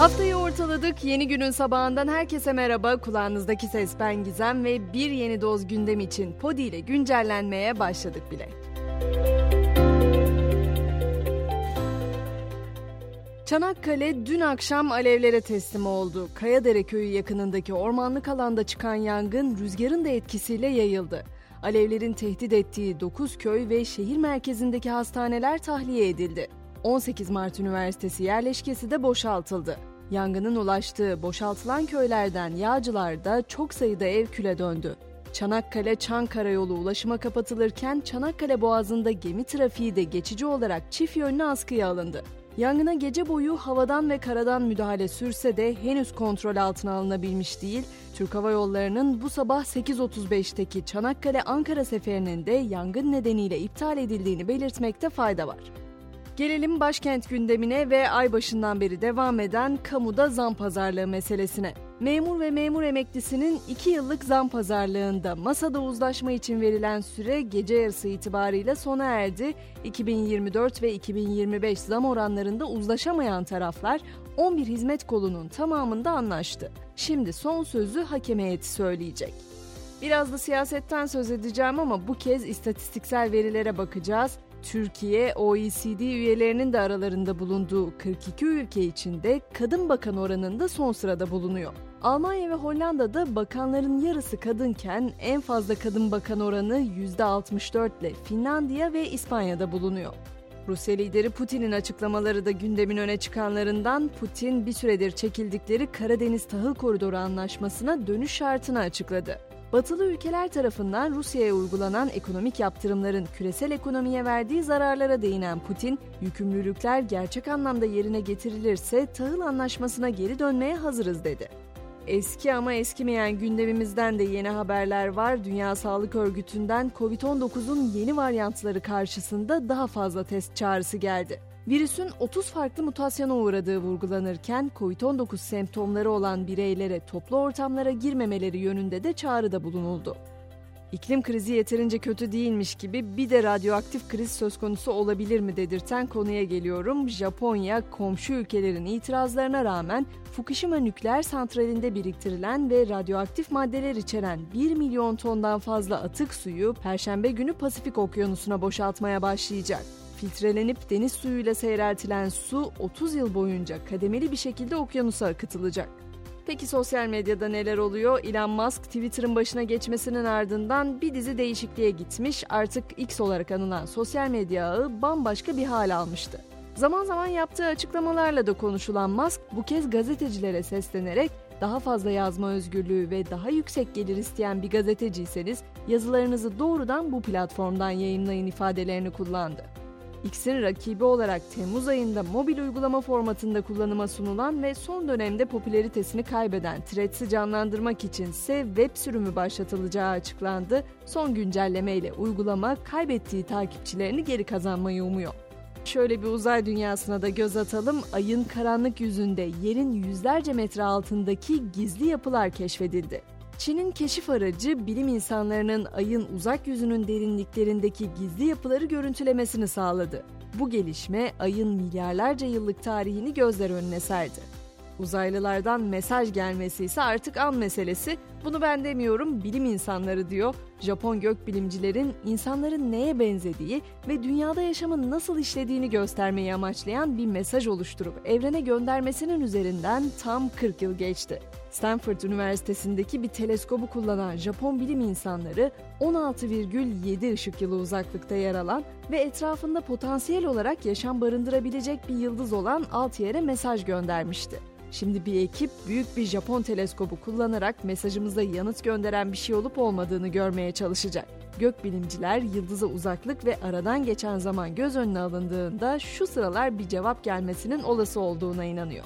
Haftayı ortaladık. Yeni günün sabahından herkese merhaba. Kulağınızdaki ses ben Gizem ve bir yeni doz gündem için Podi ile güncellenmeye başladık bile. Çanakkale dün akşam alevlere teslim oldu. Kayadere köyü yakınındaki ormanlık alanda çıkan yangın rüzgarın da etkisiyle yayıldı. Alevlerin tehdit ettiği 9 köy ve şehir merkezindeki hastaneler tahliye edildi. 18 Mart Üniversitesi yerleşkesi de boşaltıldı. Yangının ulaştığı boşaltılan köylerden Yağcılar'da çok sayıda ev küle döndü. Çanakkale-Çankara yolu ulaşıma kapatılırken Çanakkale Boğazı'nda gemi trafiği de geçici olarak çift yönlü askıya alındı. Yangına gece boyu havadan ve karadan müdahale sürse de henüz kontrol altına alınabilmiş değil. Türk Hava Yolları'nın bu sabah 8.35'teki Çanakkale-Ankara seferinin de yangın nedeniyle iptal edildiğini belirtmekte fayda var. Gelelim başkent gündemine ve ay başından beri devam eden kamuda zam pazarlığı meselesine. Memur ve memur emeklisinin 2 yıllık zam pazarlığında masada uzlaşma için verilen süre gece yarısı itibarıyla sona erdi. 2024 ve 2025 zam oranlarında uzlaşamayan taraflar 11 hizmet kolunun tamamında anlaştı. Şimdi son sözü hakem heyeti söyleyecek. Biraz da siyasetten söz edeceğim ama bu kez istatistiksel verilere bakacağız. Türkiye, OECD üyelerinin de aralarında bulunduğu 42 ülke içinde kadın bakan oranında son sırada bulunuyor. Almanya ve Hollanda'da bakanların yarısı kadınken en fazla kadın bakan oranı %64 ile Finlandiya ve İspanya'da bulunuyor. Rusya lideri Putin'in açıklamaları da gündemin öne çıkanlarından Putin bir süredir çekildikleri Karadeniz Tahıl Koridoru Anlaşması'na dönüş şartını açıkladı. Batılı ülkeler tarafından Rusya'ya uygulanan ekonomik yaptırımların küresel ekonomiye verdiği zararlara değinen Putin, yükümlülükler gerçek anlamda yerine getirilirse tahıl anlaşmasına geri dönmeye hazırız dedi. Eski ama eskimeyen gündemimizden de yeni haberler var. Dünya Sağlık Örgütü'nden COVID-19'un yeni varyantları karşısında daha fazla test çağrısı geldi. Virüsün 30 farklı mutasyona uğradığı vurgulanırken COVID-19 semptomları olan bireylere toplu ortamlara girmemeleri yönünde de çağrıda bulunuldu. İklim krizi yeterince kötü değilmiş gibi bir de radyoaktif kriz söz konusu olabilir mi dedirten konuya geliyorum. Japonya komşu ülkelerin itirazlarına rağmen Fukushima nükleer santralinde biriktirilen ve radyoaktif maddeler içeren 1 milyon tondan fazla atık suyu perşembe günü Pasifik Okyanusu'na boşaltmaya başlayacak. Filtrelenip deniz suyuyla seyreltilen su 30 yıl boyunca kademeli bir şekilde okyanusa akıtılacak. Peki sosyal medyada neler oluyor? Elon Musk Twitter'ın başına geçmesinin ardından bir dizi değişikliğe gitmiş. Artık X olarak anılan sosyal medya ağı bambaşka bir hal almıştı. Zaman zaman yaptığı açıklamalarla da konuşulan Musk bu kez gazetecilere seslenerek daha fazla yazma özgürlüğü ve daha yüksek gelir isteyen bir gazeteciyseniz yazılarınızı doğrudan bu platformdan yayınlayın ifadelerini kullandı. X'in rakibi olarak Temmuz ayında mobil uygulama formatında kullanıma sunulan ve son dönemde popülaritesini kaybeden Threads'i canlandırmak için ise web sürümü başlatılacağı açıklandı. Son güncelleme ile uygulama kaybettiği takipçilerini geri kazanmayı umuyor. Şöyle bir uzay dünyasına da göz atalım. Ayın karanlık yüzünde yerin yüzlerce metre altındaki gizli yapılar keşfedildi. Çin'in keşif aracı bilim insanlarının ayın uzak yüzünün derinliklerindeki gizli yapıları görüntülemesini sağladı. Bu gelişme ayın milyarlarca yıllık tarihini gözler önüne serdi. Uzaylılardan mesaj gelmesi ise artık an meselesi. Bunu ben demiyorum, bilim insanları diyor. Japon gökbilimcilerin insanların neye benzediği ve dünyada yaşamın nasıl işlediğini göstermeyi amaçlayan bir mesaj oluşturup evrene göndermesinin üzerinden tam 40 yıl geçti. Stanford Üniversitesi'ndeki bir teleskobu kullanan Japon bilim insanları 16,7 ışık yılı uzaklıkta yer alan ve etrafında potansiyel olarak yaşam barındırabilecek bir yıldız olan Altier'e mesaj göndermişti. Şimdi bir ekip büyük bir Japon teleskobu kullanarak mesajımıza yanıt gönderen bir şey olup olmadığını görmeye çalışacak. Gökbilimciler yıldıza uzaklık ve aradan geçen zaman göz önüne alındığında şu sıralar bir cevap gelmesinin olası olduğuna inanıyor.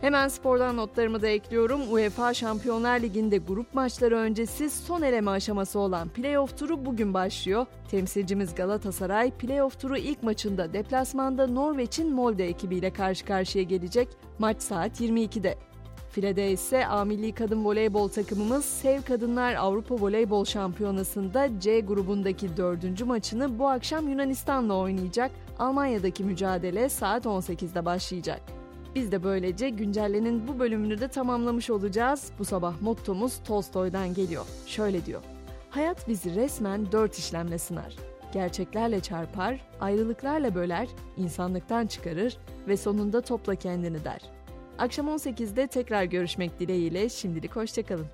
Hemen spordan notlarımı da ekliyorum. UEFA Şampiyonlar Ligi'nde grup maçları öncesi son eleme aşaması olan playoff turu bugün başlıyor. Temsilcimiz Galatasaray playoff turu ilk maçında deplasmanda Norveç'in Molde ekibiyle karşı karşıya gelecek. Maç saat 22'de. Filede ise A Milli Kadın Voleybol takımımız Sev Kadınlar Avrupa Voleybol Şampiyonası'nda C grubundaki dördüncü maçını bu akşam Yunanistan'la oynayacak. Almanya'daki mücadele saat 18'de başlayacak. Biz de böylece güncellenin bu bölümünü de tamamlamış olacağız. Bu sabah mottomuz Tolstoy'dan geliyor. Şöyle diyor. Hayat bizi resmen dört işlemle sınar. Gerçeklerle çarpar, ayrılıklarla böler, insanlıktan çıkarır ve sonunda topla kendini der. Akşam 18'de tekrar görüşmek dileğiyle şimdilik hoşçakalın.